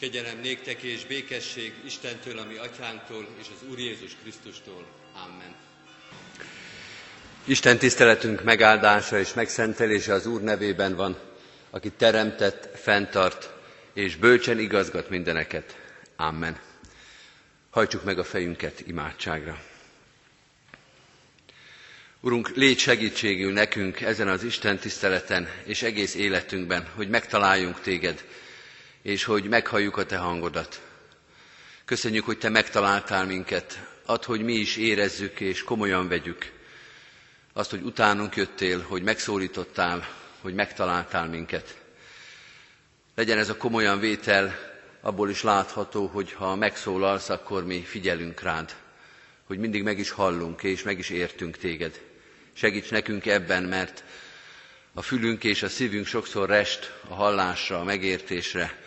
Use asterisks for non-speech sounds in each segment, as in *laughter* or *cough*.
Kegyelem néktek és békesség Istentől, ami atyánktól és az Úr Jézus Krisztustól. Amen. Isten tiszteletünk megáldása és megszentelése az Úr nevében van, aki teremtett, fenntart és bölcsen igazgat mindeneket. Amen. Hajtsuk meg a fejünket imádságra. Urunk, légy segítségül nekünk ezen az Isten tiszteleten és egész életünkben, hogy megtaláljunk téged, és hogy meghalljuk a Te hangodat. Köszönjük, hogy Te megtaláltál minket, add, hogy mi is érezzük és komolyan vegyük azt, hogy utánunk jöttél, hogy megszólítottál, hogy megtaláltál minket. Legyen ez a komolyan vétel, abból is látható, hogy ha megszólalsz, akkor mi figyelünk rád, hogy mindig meg is hallunk és meg is értünk téged. Segíts nekünk ebben, mert a fülünk és a szívünk sokszor rest a hallásra, a megértésre,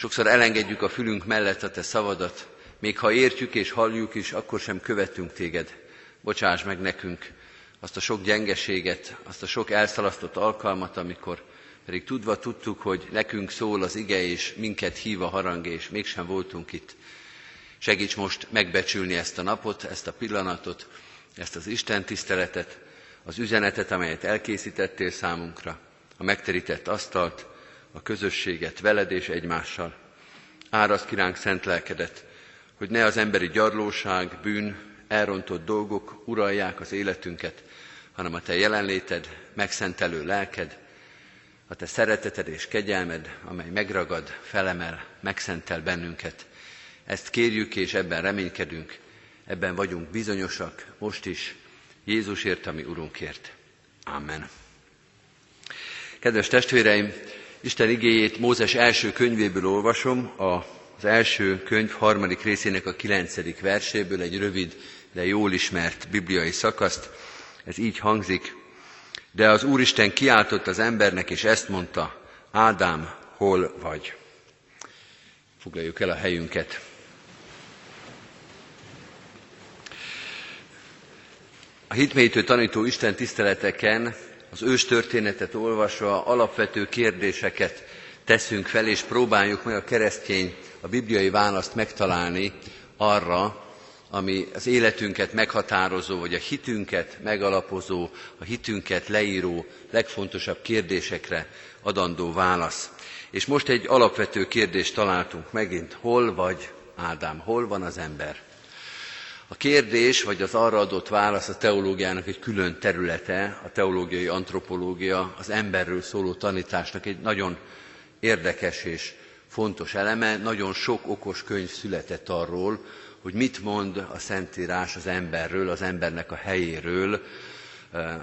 Sokszor elengedjük a fülünk mellett a te szavadat, még ha értjük és halljuk is, akkor sem követünk téged. Bocsáss meg nekünk azt a sok gyengeséget, azt a sok elszalasztott alkalmat, amikor pedig tudva tudtuk, hogy nekünk szól az ige, és minket hív a harang, és mégsem voltunk itt. Segíts most megbecsülni ezt a napot, ezt a pillanatot, ezt az Isten tiszteletet, az üzenetet, amelyet elkészítettél számunkra, a megterített asztalt, a közösséget veled és egymással. Áraszt kiránk szent lelkedet, hogy ne az emberi gyarlóság, bűn, elrontott dolgok uralják az életünket, hanem a Te jelenléted, megszentelő lelked, a Te szereteted és kegyelmed, amely megragad, felemel, megszentel bennünket. Ezt kérjük és ebben reménykedünk, ebben vagyunk bizonyosak, most is, Jézusért, ami Urunkért. Amen. Kedves testvéreim, Isten igéjét Mózes első könyvéből olvasom, az első könyv harmadik részének a kilencedik verséből egy rövid, de jól ismert bibliai szakaszt. Ez így hangzik. De az Úristen kiáltott az embernek, és ezt mondta, Ádám, hol vagy? Foglaljuk el a helyünket. A hitmélyítő tanító Isten tiszteleteken az ős történetet olvasva alapvető kérdéseket teszünk fel, és próbáljuk meg a keresztény, a bibliai választ megtalálni arra, ami az életünket meghatározó, vagy a hitünket megalapozó, a hitünket leíró legfontosabb kérdésekre adandó válasz. És most egy alapvető kérdést találtunk megint, hol vagy Ádám, hol van az ember? A kérdés, vagy az arra adott válasz a teológiának egy külön területe, a teológiai antropológia, az emberről szóló tanításnak egy nagyon érdekes és fontos eleme. Nagyon sok okos könyv született arról, hogy mit mond a Szentírás az emberről, az embernek a helyéről,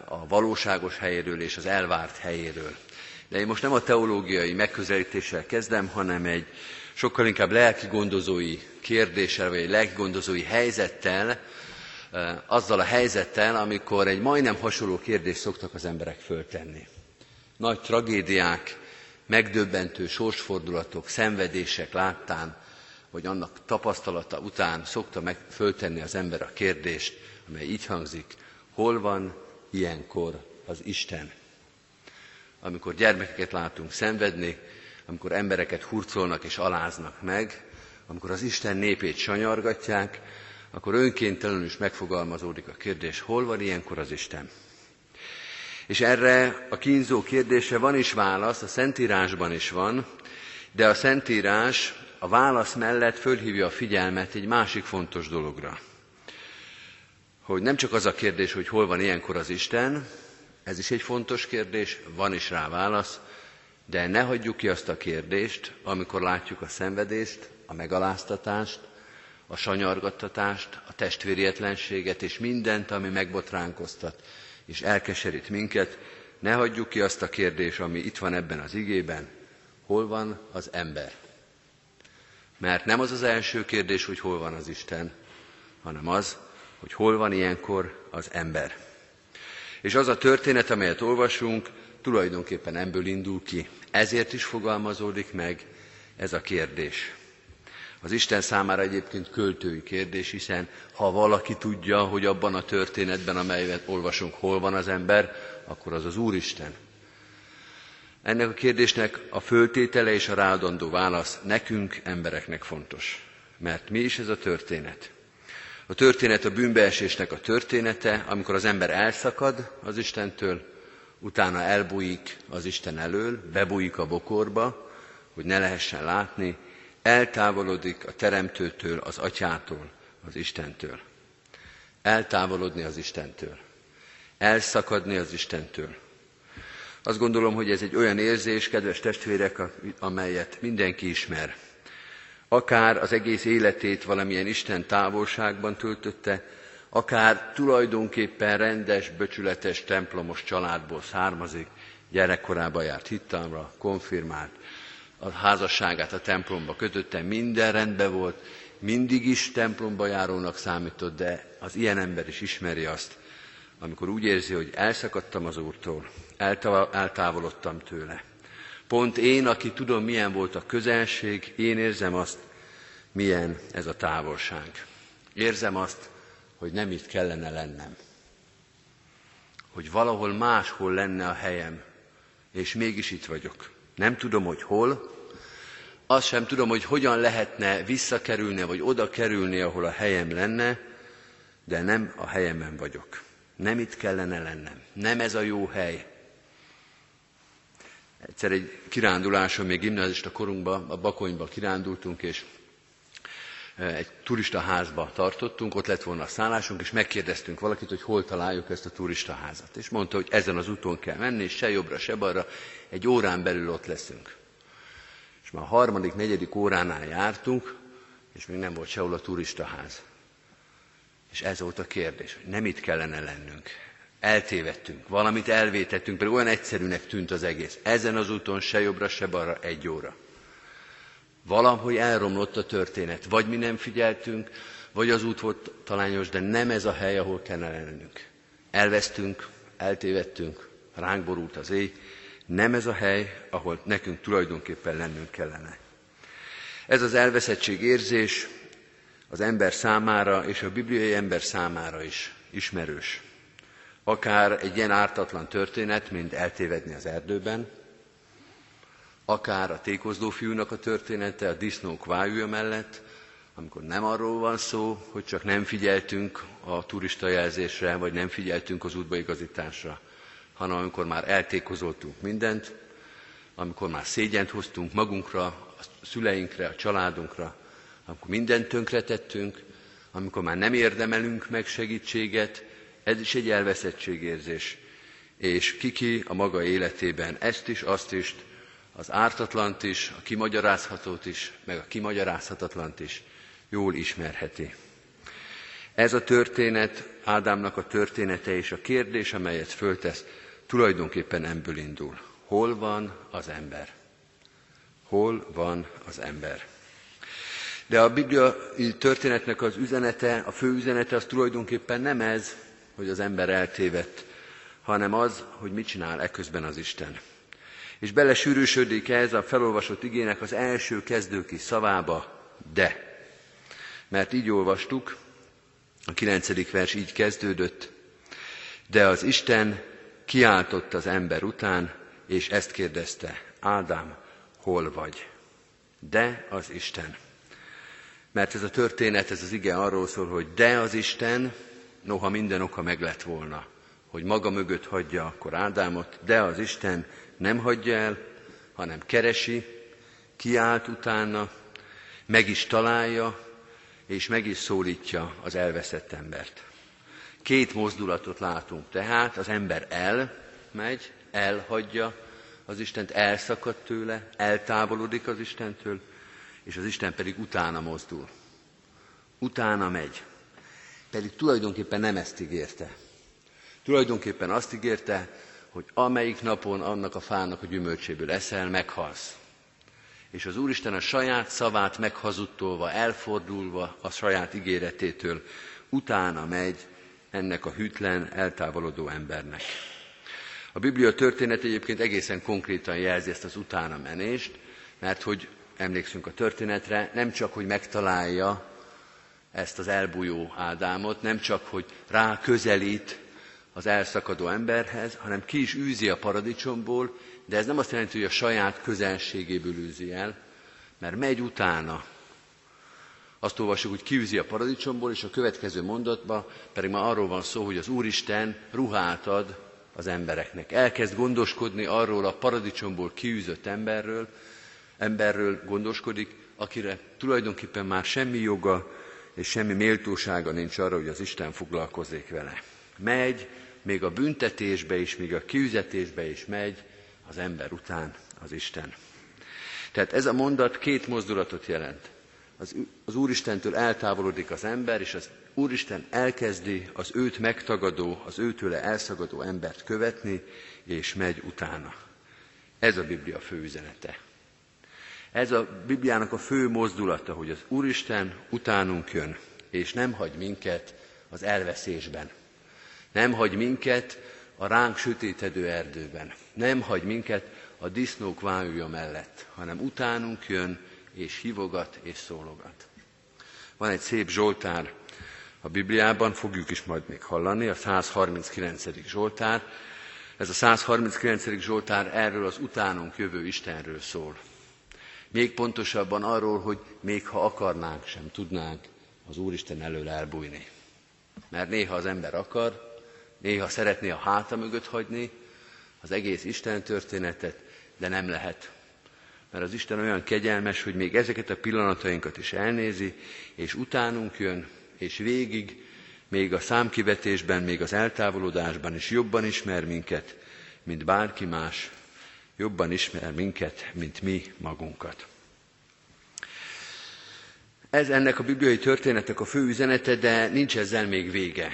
a valóságos helyéről és az elvárt helyéről. De én most nem a teológiai megközelítéssel kezdem, hanem egy sokkal inkább lelki gondozói kérdéssel, vagy egy lelki gondozói helyzettel, azzal a helyzettel, amikor egy majdnem hasonló kérdést szoktak az emberek föltenni. Nagy tragédiák, megdöbbentő sorsfordulatok, szenvedések láttán, vagy annak tapasztalata után szokta meg föltenni az ember a kérdést, amely így hangzik, hol van ilyenkor az Isten? Amikor gyermekeket látunk szenvedni, amikor embereket hurcolnak és aláznak meg, amikor az Isten népét sanyargatják, akkor önkéntelenül is megfogalmazódik a kérdés, hol van ilyenkor az Isten? És erre a kínzó kérdése van is válasz, a Szentírásban is van, de a Szentírás a válasz mellett fölhívja a figyelmet egy másik fontos dologra. Hogy nem csak az a kérdés, hogy hol van ilyenkor az Isten, ez is egy fontos kérdés, van is rá válasz, de ne hagyjuk ki azt a kérdést, amikor látjuk a szenvedést, a megaláztatást, a sanyargattatást, a testvérietlenséget és mindent, ami megbotránkoztat és elkeserít minket, ne hagyjuk ki azt a kérdést, ami itt van ebben az igében, hol van az ember. Mert nem az az első kérdés, hogy hol van az Isten, hanem az, hogy hol van ilyenkor az ember. És az a történet, amelyet olvasunk, tulajdonképpen ebből indul ki. Ezért is fogalmazódik meg ez a kérdés. Az Isten számára egyébként költői kérdés, hiszen ha valaki tudja, hogy abban a történetben, amelyet olvasunk, hol van az ember, akkor az az Úristen. Ennek a kérdésnek a föltétele és a ráadandó válasz nekünk, embereknek fontos. Mert mi is ez a történet? A történet a bűnbeesésnek a története, amikor az ember elszakad az Istentől, utána elbújik az Isten elől, bebújik a bokorba, hogy ne lehessen látni, eltávolodik a Teremtőtől, az Atyától, az Istentől. Eltávolodni az Istentől. Elszakadni az Istentől. Azt gondolom, hogy ez egy olyan érzés, kedves testvérek, amelyet mindenki ismer. Akár az egész életét valamilyen Isten távolságban töltötte, akár tulajdonképpen rendes, böcsületes, templomos családból származik, gyerekkorában járt hittamra, konfirmált, a házasságát a templomba kötötte, minden rendben volt, mindig is templomba járónak számított, de az ilyen ember is ismeri azt, amikor úgy érzi, hogy elszakadtam az Úrtól, eltávolodtam tőle. Pont én, aki tudom, milyen volt a közelség, én érzem azt, milyen ez a távolság. Érzem azt, hogy nem itt kellene lennem. Hogy valahol máshol lenne a helyem, és mégis itt vagyok. Nem tudom, hogy hol, azt sem tudom, hogy hogyan lehetne visszakerülni, vagy oda kerülni, ahol a helyem lenne, de nem a helyemen vagyok. Nem itt kellene lennem. Nem ez a jó hely. Egyszer egy kiránduláson, még gimnázista korunkban, a Bakonyba kirándultunk, és egy turista házba tartottunk, ott lett volna a szállásunk, és megkérdeztünk valakit, hogy hol találjuk ezt a turista házat. És mondta, hogy ezen az úton kell menni, és se jobbra, se balra, egy órán belül ott leszünk. És már a harmadik, negyedik óránál jártunk, és még nem volt sehol a turistaház. És ez volt a kérdés, hogy nem itt kellene lennünk. Eltévedtünk, valamit elvétettünk, pedig olyan egyszerűnek tűnt az egész. Ezen az úton se jobbra, se balra egy óra. Valahogy elromlott a történet. Vagy mi nem figyeltünk, vagy az út volt talányos, de nem ez a hely, ahol kellene lennünk. Elvesztünk, eltévedtünk, ránk borult az éj, nem ez a hely, ahol nekünk tulajdonképpen lennünk kellene. Ez az elveszettség érzés az ember számára és a bibliai ember számára is ismerős. Akár egy ilyen ártatlan történet, mint eltévedni az erdőben, akár a tékozló fiúnak a története a disznók vájúja mellett, amikor nem arról van szó, hogy csak nem figyeltünk a turista jelzésre, vagy nem figyeltünk az útbaigazításra, hanem amikor már eltékozoltunk mindent, amikor már szégyent hoztunk magunkra, a szüleinkre, a családunkra, amikor mindent tönkretettünk, amikor már nem érdemelünk meg segítséget, ez is egy elveszettségérzés. És kiki a maga életében ezt is, azt is, az ártatlant is, a kimagyarázhatót is, meg a kimagyarázhatatlant is jól ismerheti. Ez a történet, Ádámnak a története és a kérdés, amelyet föltesz, tulajdonképpen ebből indul. Hol van az ember? Hol van az ember? De a Biblia történetnek az üzenete, a fő üzenete az tulajdonképpen nem ez, hogy az ember eltévedt, hanem az, hogy mit csinál eközben az Isten. És belesűrűsödik ez a felolvasott igének az első kezdőki szavába, de. Mert így olvastuk, a kilencedik vers így kezdődött, de az Isten kiáltott az ember után, és ezt kérdezte, Ádám, hol vagy? De az Isten. Mert ez a történet, ez az ige arról szól, hogy de az Isten, noha minden oka meg lett volna, hogy maga mögött hagyja akkor Ádámot, de az Isten nem hagyja el, hanem keresi, kiált utána, meg is találja, és meg is szólítja az elveszett embert. Két mozdulatot látunk tehát, az ember elmegy, elhagyja az Istent, elszakad tőle, eltávolodik az Istentől, és az Isten pedig utána mozdul. Utána megy. Pedig tulajdonképpen nem ezt ígérte. Tulajdonképpen azt ígérte, hogy amelyik napon annak a fának a gyümölcséből eszel, meghalsz. És az Úristen a saját szavát meghazudtolva, elfordulva a saját ígéretétől utána megy ennek a hűtlen, eltávolodó embernek. A Biblia történet egyébként egészen konkrétan jelzi ezt az utána menést, mert hogy emlékszünk a történetre, nem csak, hogy megtalálja ezt az elbújó Ádámot, nem csak, hogy rá közelít az elszakadó emberhez, hanem ki is űzi a paradicsomból, de ez nem azt jelenti, hogy a saját közelségéből űzi el, mert megy utána. Azt olvasjuk, hogy kiűzi a paradicsomból, és a következő mondatban pedig már arról van szó, hogy az Úristen ruhát ad az embereknek. Elkezd gondoskodni arról a paradicsomból kiűzött emberről, emberről gondoskodik, akire tulajdonképpen már semmi joga és semmi méltósága nincs arra, hogy az Isten foglalkozzék vele. Megy, még a büntetésbe is, még a kiüzetésbe is megy az ember után az Isten. Tehát ez a mondat két mozdulatot jelent. Az, az Úristentől eltávolodik az ember, és az Úristen elkezdi az őt megtagadó, az őtőle elszagadó embert követni, és megy utána. Ez a Biblia fő üzenete. Ez a Bibliának a fő mozdulata, hogy az Úristen utánunk jön, és nem hagy minket az elveszésben. Nem hagy minket a ránk sötétedő erdőben. Nem hagy minket a disznók vájúja mellett, hanem utánunk jön, és hívogat, és szólogat. Van egy szép Zsoltár a Bibliában, fogjuk is majd még hallani, a 139. Zsoltár. Ez a 139. Zsoltár erről az utánunk jövő Istenről szól. Még pontosabban arról, hogy még ha akarnánk, sem tudnánk az Úristen elől elbújni. Mert néha az ember akar, néha szeretné a háta mögött hagyni az egész Isten történetet, de nem lehet. Mert az Isten olyan kegyelmes, hogy még ezeket a pillanatainkat is elnézi, és utánunk jön, és végig, még a számkivetésben, még az eltávolodásban is jobban ismer minket, mint bárki más, jobban ismer minket, mint mi magunkat. Ez ennek a bibliai történetek a fő üzenete, de nincs ezzel még vége.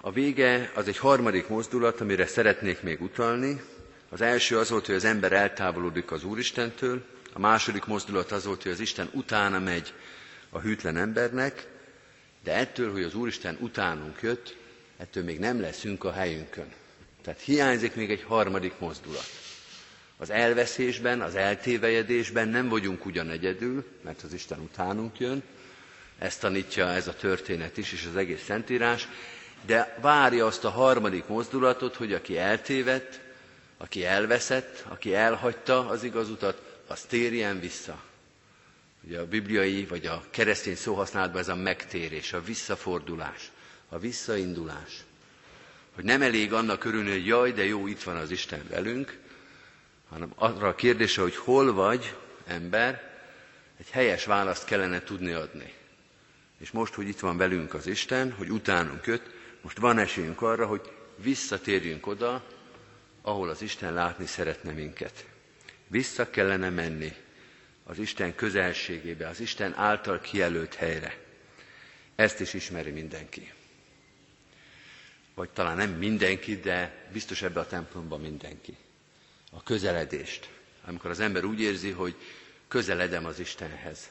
A vége az egy harmadik mozdulat, amire szeretnék még utalni. Az első az volt, hogy az ember eltávolodik az Úristentől, a második mozdulat az volt, hogy az Isten utána megy a hűtlen embernek, de ettől, hogy az Úristen utánunk jött, ettől még nem leszünk a helyünkön. Tehát hiányzik még egy harmadik mozdulat. Az elveszésben, az eltévejedésben nem vagyunk ugyan egyedül, mert az Isten utánunk jön, ezt tanítja ez a történet is, és az egész Szentírás, de várja azt a harmadik mozdulatot, hogy aki eltévedt, aki elveszett, aki elhagyta az igaz utat, az térjen vissza. Ugye a bibliai vagy a keresztény szóhasználatban ez a megtérés, a visszafordulás, a visszaindulás. Hogy nem elég annak örülni, hogy jaj, de jó, itt van az Isten velünk, hanem arra a kérdésre, hogy hol vagy, ember, egy helyes választ kellene tudni adni. És most, hogy itt van velünk az Isten, hogy utánunk jött, most van esélyünk arra, hogy visszatérjünk oda, ahol az Isten látni szeretne minket. Vissza kellene menni az Isten közelségébe, az Isten által kijelölt helyre. Ezt is ismeri mindenki. Vagy talán nem mindenki, de biztos ebbe a templomban mindenki a közeledést. Amikor az ember úgy érzi, hogy közeledem az Istenhez,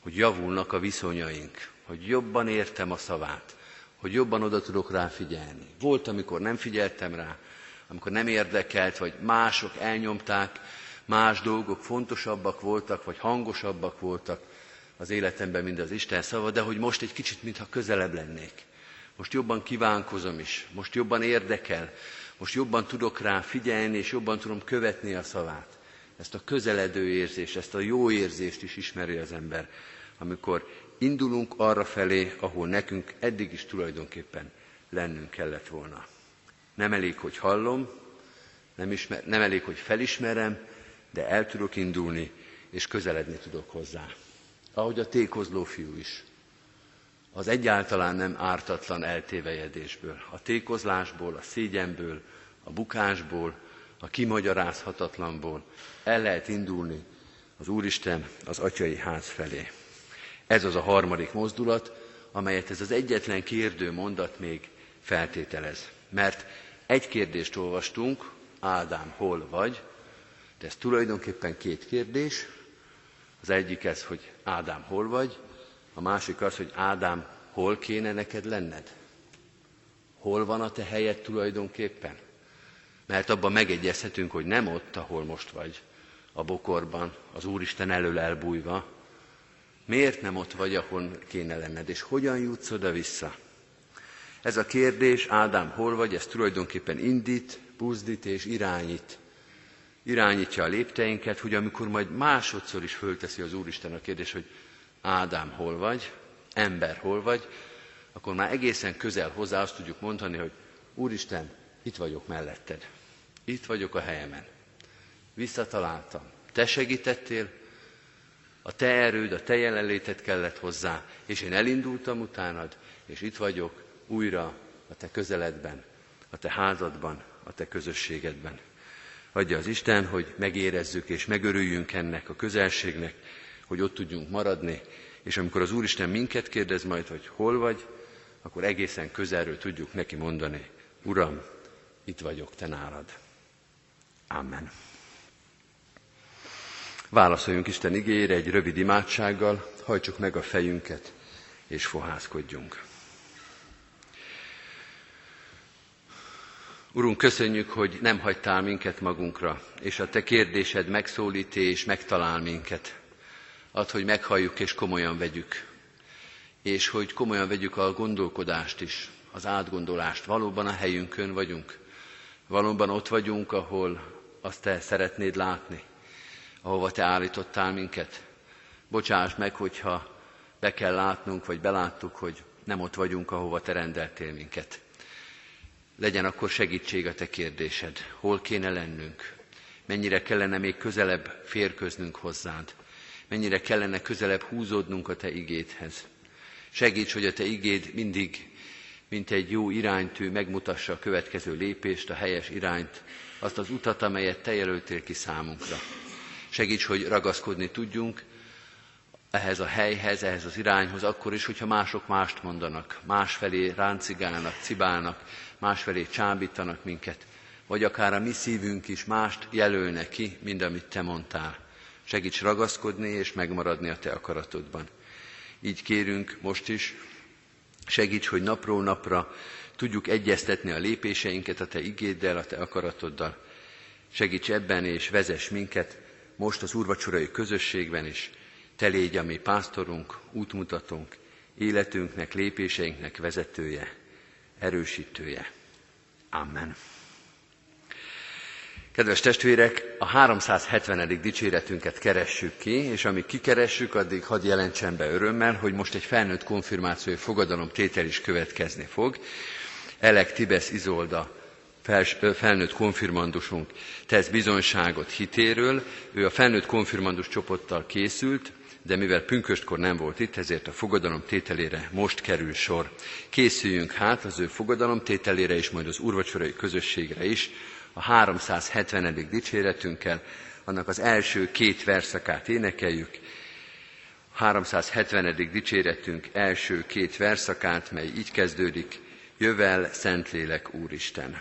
hogy javulnak a viszonyaink, hogy jobban értem a szavát, hogy jobban oda tudok rá figyelni. Volt, amikor nem figyeltem rá, amikor nem érdekelt, vagy mások elnyomták, más dolgok fontosabbak voltak, vagy hangosabbak voltak az életemben, mint az Isten szava, de hogy most egy kicsit, mintha közelebb lennék. Most jobban kívánkozom is, most jobban érdekel, most jobban tudok rá figyelni, és jobban tudom követni a szavát. Ezt a közeledő érzést, ezt a jó érzést is ismeri az ember, amikor indulunk arra felé, ahol nekünk eddig is tulajdonképpen lennünk kellett volna. Nem elég, hogy hallom, nem, ismer, nem elég, hogy felismerem, de el tudok indulni, és közeledni tudok hozzá. Ahogy a tékozló fiú is. Az egyáltalán nem ártatlan eltévejedésből, a tékozlásból, a szégyenből, a bukásból, a kimagyarázhatatlanból el lehet indulni az Úristen az atyai ház felé. Ez az a harmadik mozdulat, amelyet ez az egyetlen kérdő mondat még feltételez. Mert egy kérdést olvastunk, Ádám, hol vagy, de ez tulajdonképpen két kérdés. Az egyik ez, hogy Ádám, hol vagy, a másik az, hogy Ádám, hol kéne neked lenned? Hol van a te helyed tulajdonképpen? Mert abban megegyezhetünk, hogy nem ott, ahol most vagy, a bokorban, az Úristen elől elbújva. Miért nem ott vagy, ahol kéne lenned, és hogyan jutsz oda-vissza? Ez a kérdés, Ádám hol vagy, ez tulajdonképpen indít, buzdít és irányít. Irányítja a lépteinket, hogy amikor majd másodszor is fölteszi az Úristen a kérdés, hogy Ádám hol vagy, ember hol vagy, akkor már egészen közel hozzá azt tudjuk mondani, hogy Úristen, itt vagyok melletted. Itt vagyok a helyemen. Visszataláltam. Te segítettél, a te erőd, a te jelenléted kellett hozzá, és én elindultam utánad, és itt vagyok újra a te közeledben, a te házadban, a te közösségedben. Adja az Isten, hogy megérezzük és megörüljünk ennek a közelségnek, hogy ott tudjunk maradni, és amikor az Úristen minket kérdez majd, hogy hol vagy, akkor egészen közelről tudjuk neki mondani, Uram, itt vagyok te nálad. Amen. Válaszoljunk Isten igére egy rövid imádsággal, hajtsuk meg a fejünket, és fohászkodjunk. Urunk, köszönjük, hogy nem hagytál minket magunkra, és a Te kérdésed megszólít és megtalál minket. Ad, hogy meghalljuk és komolyan vegyük, és hogy komolyan vegyük a gondolkodást is, az átgondolást. Valóban a helyünkön vagyunk, valóban ott vagyunk, ahol azt Te szeretnéd látni, ahova Te állítottál minket. Bocsáss meg, hogyha be kell látnunk, vagy beláttuk, hogy nem ott vagyunk, ahova Te rendeltél minket. Legyen akkor segítség a Te kérdésed. Hol kéne lennünk? Mennyire kellene még közelebb férköznünk hozzád? Mennyire kellene közelebb húzódnunk a Te igédhez? Segíts, hogy a Te igéd mindig, mint egy jó iránytű, megmutassa a következő lépést, a helyes irányt, azt az utat, amelyet Te jelöltél ki számunkra. Segíts, hogy ragaszkodni tudjunk ehhez a helyhez, ehhez az irányhoz, akkor is, hogyha mások mást mondanak, másfelé ráncigálnak, cibálnak, másfelé csábítanak minket, vagy akár a mi szívünk is mást jelölne ki, mint amit Te mondtál. Segíts ragaszkodni és megmaradni a Te akaratodban. Így kérünk most is, segíts, hogy napról napra tudjuk egyeztetni a lépéseinket a Te igéddel, a Te akaratoddal. Segíts ebben és vezess minket most az úrvacsorai közösségben is. Te légy a mi pásztorunk, útmutatónk, életünknek, lépéseinknek vezetője, erősítője. Amen. Kedves testvérek, a 370. dicséretünket keressük ki, és amíg kikeressük, addig hadd jelentsen be örömmel, hogy most egy felnőtt konfirmációi fogadalom tétel is következni fog. Elek Tibesz Izolda felnőtt konfirmandusunk tesz bizonyságot hitéről. Ő a felnőtt konfirmandus csoporttal készült, de mivel pünköstkor nem volt itt, ezért a fogadalom tételére most kerül sor. Készüljünk hát az ő fogadalom tételére és majd az úrvacsorai közösségre is, a 370. dicséretünkkel, annak az első két verszakát énekeljük. 370. dicséretünk első két verszakát, mely így kezdődik, Jövel, Szentlélek Úristen!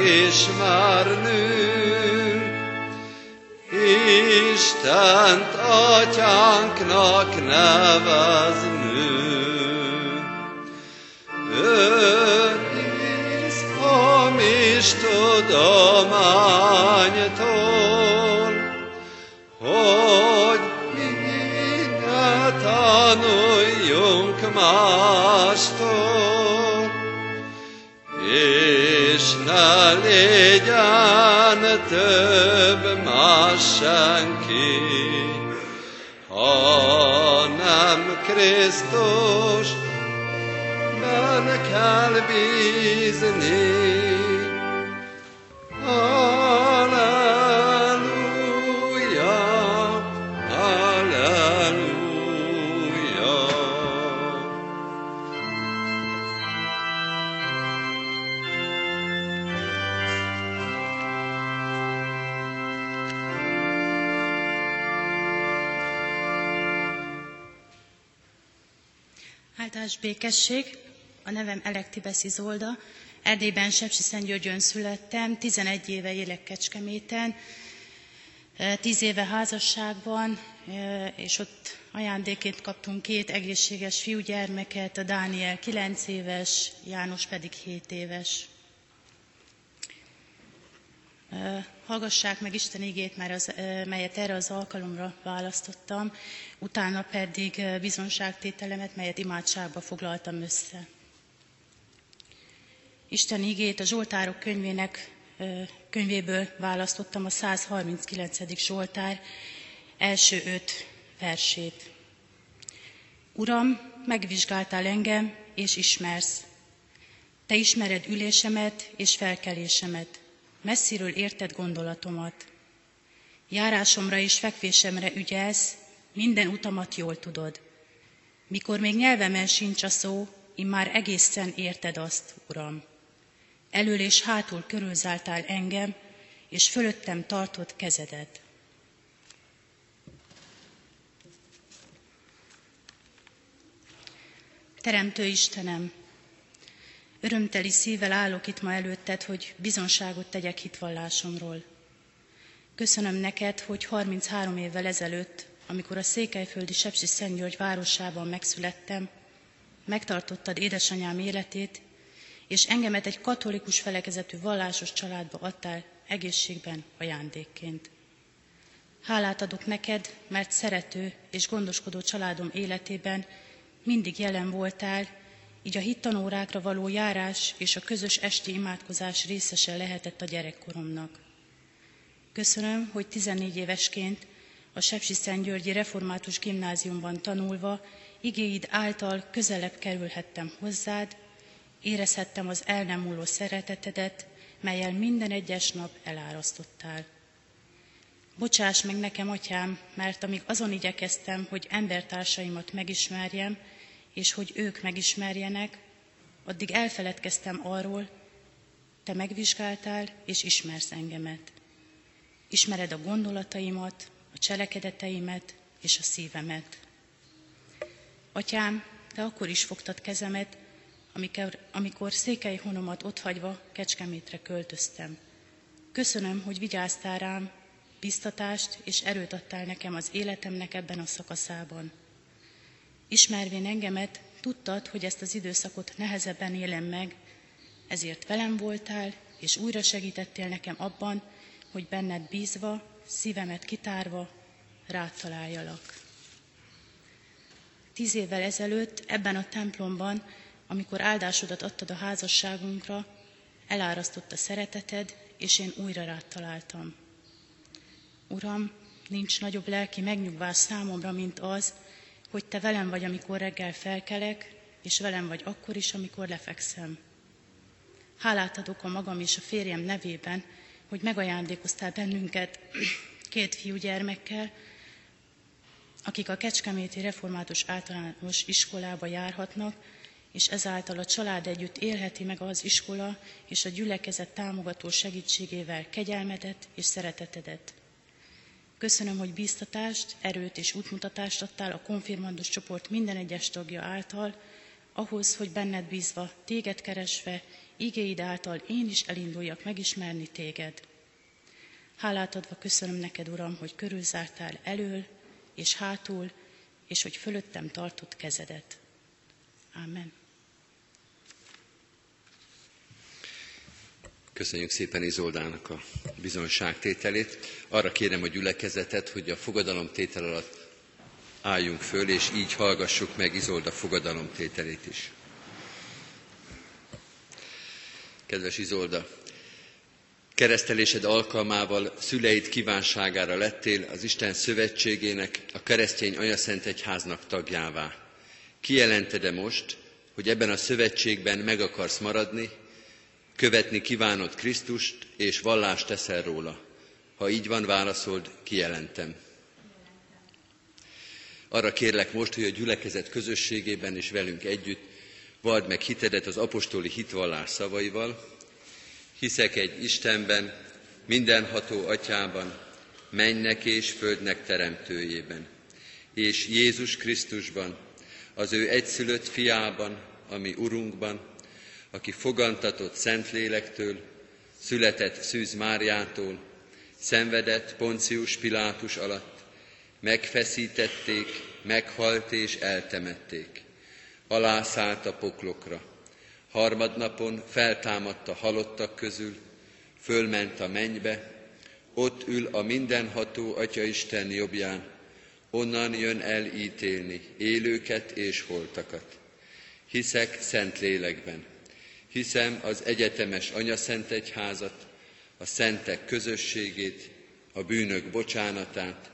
Ismernünk. Istent atyánknak neveznünk. Ő hisz hamis tudománytól, hogy mi ne tanuljunk mástól, legyen több más senki, hanem Krisztus, ben kell bízni. Általános békesség, a nevem Elektibesz Izolda, Erdélyben Sepsi Szentgyörgyön születtem, 11 éve élek Kecskeméten, 10 éve házasságban, és ott ajándékét kaptunk két egészséges fiúgyermeket, a Dániel 9 éves, János pedig 7 éves. Hallgassák meg Isten igét, melyet erre az alkalomra választottam, utána pedig bizonságtételemet, melyet imádságba foglaltam össze. Isten igét a Zsoltárok könyvének könyvéből választottam a 139. Zsoltár első öt versét. Uram, megvizsgáltál engem, és ismersz. Te ismered ülésemet és felkelésemet. Messziről érted gondolatomat. Járásomra és fekvésemre ügyelsz, minden utamat jól tudod. Mikor még nyelvemen sincs a szó, immár egészen érted azt, Uram. Elől és hátul körülzáltál engem, és fölöttem tartott kezedet. Teremtő Istenem, örömteli szívvel állok itt ma előtted, hogy bizonságot tegyek hitvallásomról. Köszönöm neked, hogy 33 évvel ezelőtt, amikor a székelyföldi Sepsi Szentgyörgy városában megszülettem, megtartottad édesanyám életét, és engemet egy katolikus felekezetű vallásos családba adtál egészségben ajándékként. Hálát adok neked, mert szerető és gondoskodó családom életében mindig jelen voltál, így a hittanórákra való járás és a közös esti imádkozás részese lehetett a gyerekkoromnak. Köszönöm, hogy 14 évesként a Sepsi Szentgyörgyi Református Gimnáziumban tanulva igéid által közelebb kerülhettem hozzád, érezhettem az el nem múló szeretetedet, melyel minden egyes nap elárasztottál. Bocsáss meg nekem, atyám, mert amíg azon igyekeztem, hogy embertársaimat megismerjem, és hogy ők megismerjenek, addig elfeledkeztem arról, te megvizsgáltál és ismersz engemet. Ismered a gondolataimat, a cselekedeteimet és a szívemet. Atyám, te akkor is fogtad kezemet, amikor, amikor székely honomat otthagyva Kecskemétre költöztem. Köszönöm, hogy vigyáztál rám, biztatást és erőt adtál nekem az életemnek ebben a szakaszában. Ismervén engemet, tudtad, hogy ezt az időszakot nehezebben élem meg, ezért velem voltál, és újra segítettél nekem abban, hogy benned bízva, szívemet kitárva, rád találjalak. Tíz évvel ezelőtt ebben a templomban, amikor áldásodat adtad a házasságunkra, elárasztott a szereteted, és én újra rád találtam. Uram, nincs nagyobb lelki megnyugvás számomra, mint az, hogy te velem vagy, amikor reggel felkelek, és velem vagy akkor is, amikor lefekszem. Hálát adok a magam és a férjem nevében, hogy megajándékoztál bennünket *clears throat* két fiúgyermekkel, akik a Kecskeméti Református Általános Iskolába járhatnak, és ezáltal a család együtt élheti meg az iskola és a gyülekezet támogató segítségével kegyelmedet és szeretetedet. Köszönöm, hogy bíztatást, erőt és útmutatást adtál a konfirmandus csoport minden egyes tagja által, ahhoz, hogy benned bízva, téged keresve, igéid által én is elinduljak megismerni téged. Hálát adva köszönöm neked, Uram, hogy körülzártál elől és hátul, és hogy fölöttem tartott kezedet. Amen. Köszönjük szépen Izoldának a bizonyságtételét. Arra kérem a gyülekezetet, hogy a fogadalomtétel alatt álljunk föl, és így hallgassuk meg Izolda fogadalomtételét is. Kedves Izolda, keresztelésed alkalmával szüleid kívánságára lettél az Isten szövetségének, a keresztény anyaszent egyháznak tagjává. Kijelented-e most, hogy ebben a szövetségben meg akarsz maradni, követni kívánod Krisztust, és vallást teszel róla? Ha így van, válaszold, kijelentem. Arra kérlek most, hogy a gyülekezet közösségében és velünk együtt vald meg hitedet az apostoli hitvallás szavaival. Hiszek egy Istenben, mindenható atyában, mennek és földnek teremtőjében, és Jézus Krisztusban, az ő egyszülött fiában, ami Urunkban, aki fogantatott Szentlélektől, született Szűz Máriától, szenvedett Poncius Pilátus alatt, megfeszítették, meghalt és eltemették. Alászállt a poklokra. Harmadnapon feltámadt a halottak közül, fölment a mennybe, ott ül a mindenható Atya Isten jobbján, onnan jön el ítélni élőket és holtakat. Hiszek szent lélekben, hiszem az egyetemes Szent Egyházat, a szentek közösségét, a bűnök bocsánatát,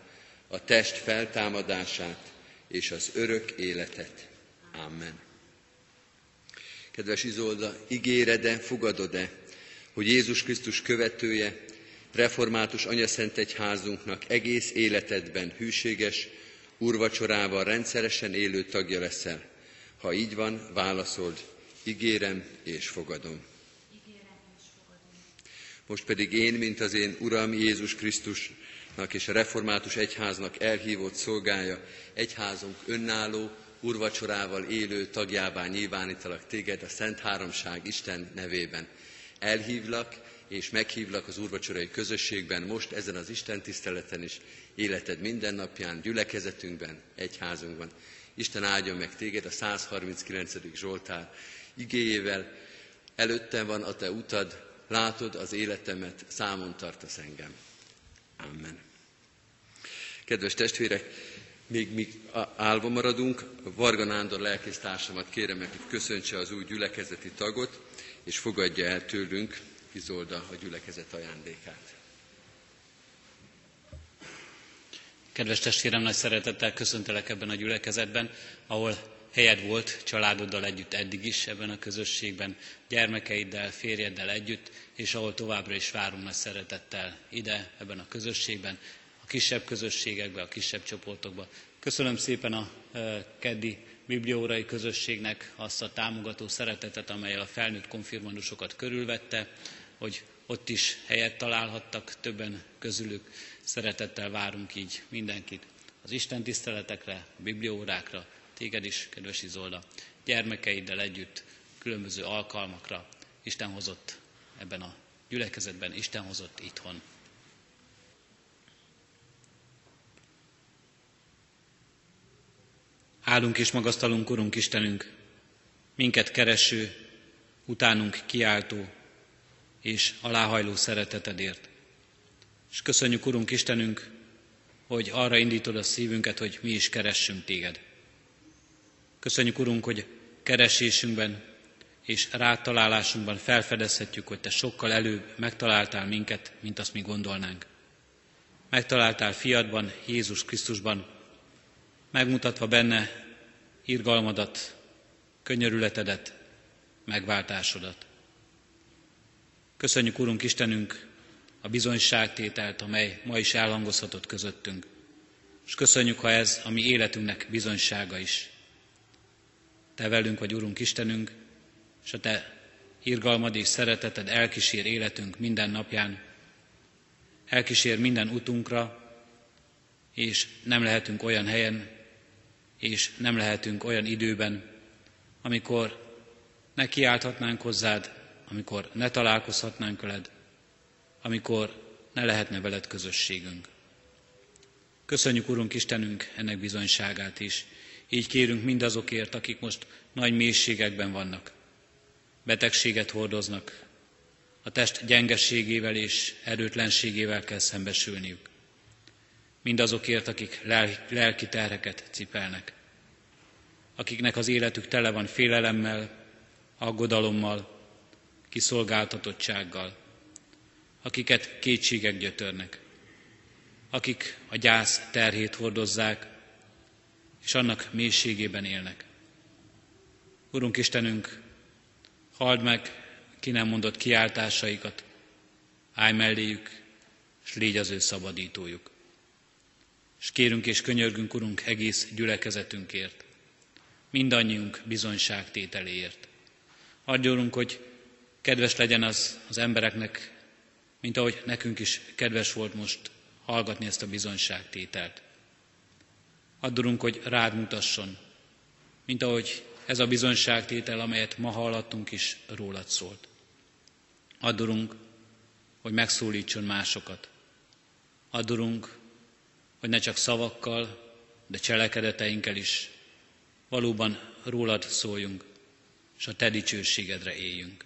a test feltámadását és az örök életet. Amen. Kedves Izolda, ígéred-e, fogadod-e, hogy Jézus Krisztus követője, református anyaszent egyházunknak egész életedben hűséges, urvacsorával rendszeresen élő tagja leszel? Ha így van, válaszold, ígérem és fogadom. Most pedig én, mint az én Uram Jézus Krisztusnak és a református egyháznak elhívott szolgája, egyházunk önálló, urvacsorával élő tagjává nyilvánítalak téged a Szent Háromság Isten nevében. Elhívlak és meghívlak az úrvacsorai közösségben, most ezen az Isten tiszteleten is, életed mindennapján, gyülekezetünkben, egyházunkban. Isten áldjon meg téged a 139. Zsoltár igéjével. Előttem van a te utad, látod az életemet, számon tartasz engem. Amen. Kedves testvérek, még mi állva maradunk, Varga Nándor lelkésztársamat kérem hogy köszöntse az új gyülekezeti tagot, és fogadja el tőlünk Izolda a gyülekezet ajándékát. Kedves testvérem, nagy szeretettel köszöntelek ebben a gyülekezetben, ahol helyed volt családoddal együtt eddig is ebben a közösségben, gyermekeiddel, férjeddel együtt, és ahol továbbra is várunk nagy szeretettel ide, ebben a közösségben, a kisebb közösségekbe, a kisebb csoportokba. Köszönöm szépen a e, keddi bibliórai közösségnek azt a támogató szeretetet, amelyel a felnőtt konfirmandusokat körülvette, hogy ott is helyet találhattak, többen közülük szeretettel várunk így mindenkit az Isten tiszteletekre, a bibliórákra, téged is, kedves Izolda, gyermekeiddel együtt különböző alkalmakra Isten hozott ebben a gyülekezetben, Isten hozott itthon. Állunk és magasztalunk, Urunk Istenünk, minket kereső, utánunk kiáltó és aláhajló szeretetedért. És köszönjük, Urunk Istenünk, hogy arra indítod a szívünket, hogy mi is keressünk téged. Köszönjük, Urunk, hogy keresésünkben és rátalálásunkban felfedezhetjük, hogy Te sokkal előbb megtaláltál minket, mint azt mi gondolnánk. Megtaláltál fiadban, Jézus Krisztusban, megmutatva benne irgalmadat, könyörületedet, megváltásodat. Köszönjük, Urunk Istenünk, a bizonyságtételt, amely ma is elhangozhatott közöttünk. És köszönjük, ha ez a mi életünknek bizonysága is. Te velünk vagy, Urunk Istenünk, és a Te irgalmad és szereteted elkísér életünk minden napján, elkísér minden utunkra, és nem lehetünk olyan helyen, és nem lehetünk olyan időben, amikor ne kiálthatnánk hozzád, amikor ne találkozhatnánk veled, amikor ne lehetne veled közösségünk. Köszönjük, Urunk Istenünk, ennek bizonyságát is. Így kérünk mindazokért, akik most nagy mélységekben vannak, betegséget hordoznak, a test gyengességével és erőtlenségével kell szembesülniük. Mindazokért, akik lelki terheket cipelnek, akiknek az életük tele van félelemmel, aggodalommal, kiszolgáltatottsággal, akiket kétségek gyötörnek, akik a gyász terhét hordozzák, és annak mélységében élnek. Urunk Istenünk, halld meg ki nem mondott kiáltásaikat, állj melléjük, és légy az ő szabadítójuk. És kérünk és könyörgünk, Urunk, egész gyülekezetünkért, mindannyiunk bizonyságtételéért. Adj, Urunk, hogy kedves legyen az az embereknek, mint ahogy nekünk is kedves volt most hallgatni ezt a bizonyságtételt. Addurunk, hogy rád mutasson, mint ahogy ez a bizonyságtétel, amelyet ma hallottunk is rólad szólt. Addurunk, hogy megszólítson másokat. Addurunk, hogy ne csak szavakkal, de cselekedeteinkkel is valóban rólad szóljunk, és a te dicsőségedre éljünk.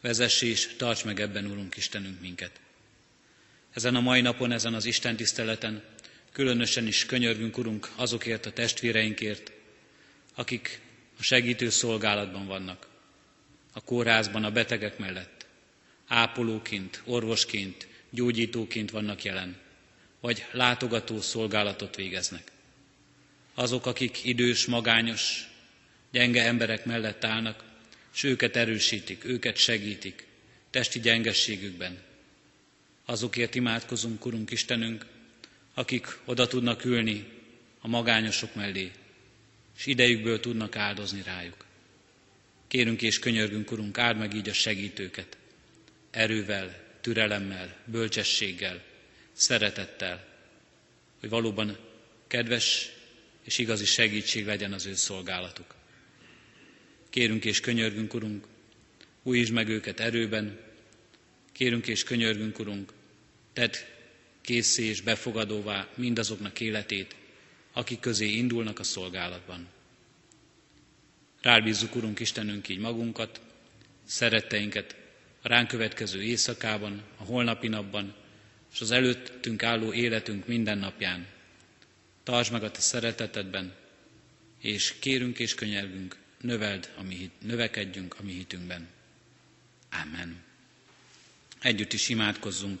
Vezess és tarts meg ebben, Urunk Istenünk, minket. Ezen a mai napon, ezen az Isten tiszteleten különösen is könyörgünk, Urunk, azokért a testvéreinkért, akik a segítő szolgálatban vannak, a kórházban, a betegek mellett, ápolóként, orvosként, gyógyítóként vannak jelen, vagy látogató szolgálatot végeznek. Azok, akik idős, magányos, gyenge emberek mellett állnak, és őket erősítik, őket segítik testi gyengességükben. Azokért imádkozunk, Urunk Istenünk, akik oda tudnak ülni a magányosok mellé, és idejükből tudnak áldozni rájuk. Kérünk és könyörgünk, Urunk, áld meg így a segítőket, erővel, türelemmel, bölcsességgel, szeretettel, hogy valóban kedves és igazi segítség legyen az ő szolgálatuk. Kérünk és könyörgünk, Urunk, újítsd meg őket erőben, kérünk és könyörgünk, Urunk, tedd készé és befogadóvá mindazoknak életét, akik közé indulnak a szolgálatban. Rábízzuk, Urunk Istenünk, így magunkat, szeretteinket a ránk következő éjszakában, a holnapi napban, és az előttünk álló életünk minden napján. Tartsd meg a Te szeretetedben, és kérünk és könyörgünk, növeld a mi hit, növekedjünk a mi hitünkben. Amen. Együtt is imádkozzunk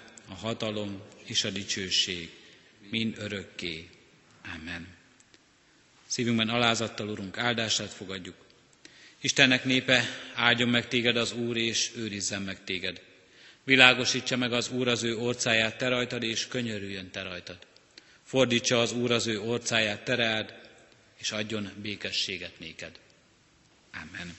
a hatalom és a dicsőség, mind örökké. Amen. Szívünkben alázattal, Urunk, áldását fogadjuk. Istennek népe, áldjon meg téged az Úr, és őrizzen meg téged. Világosítsa meg az Úr az ő orcáját te rajtad, és könyörüljön te rajtad. Fordítsa az Úr az ő orcáját te és adjon békességet néked. Amen.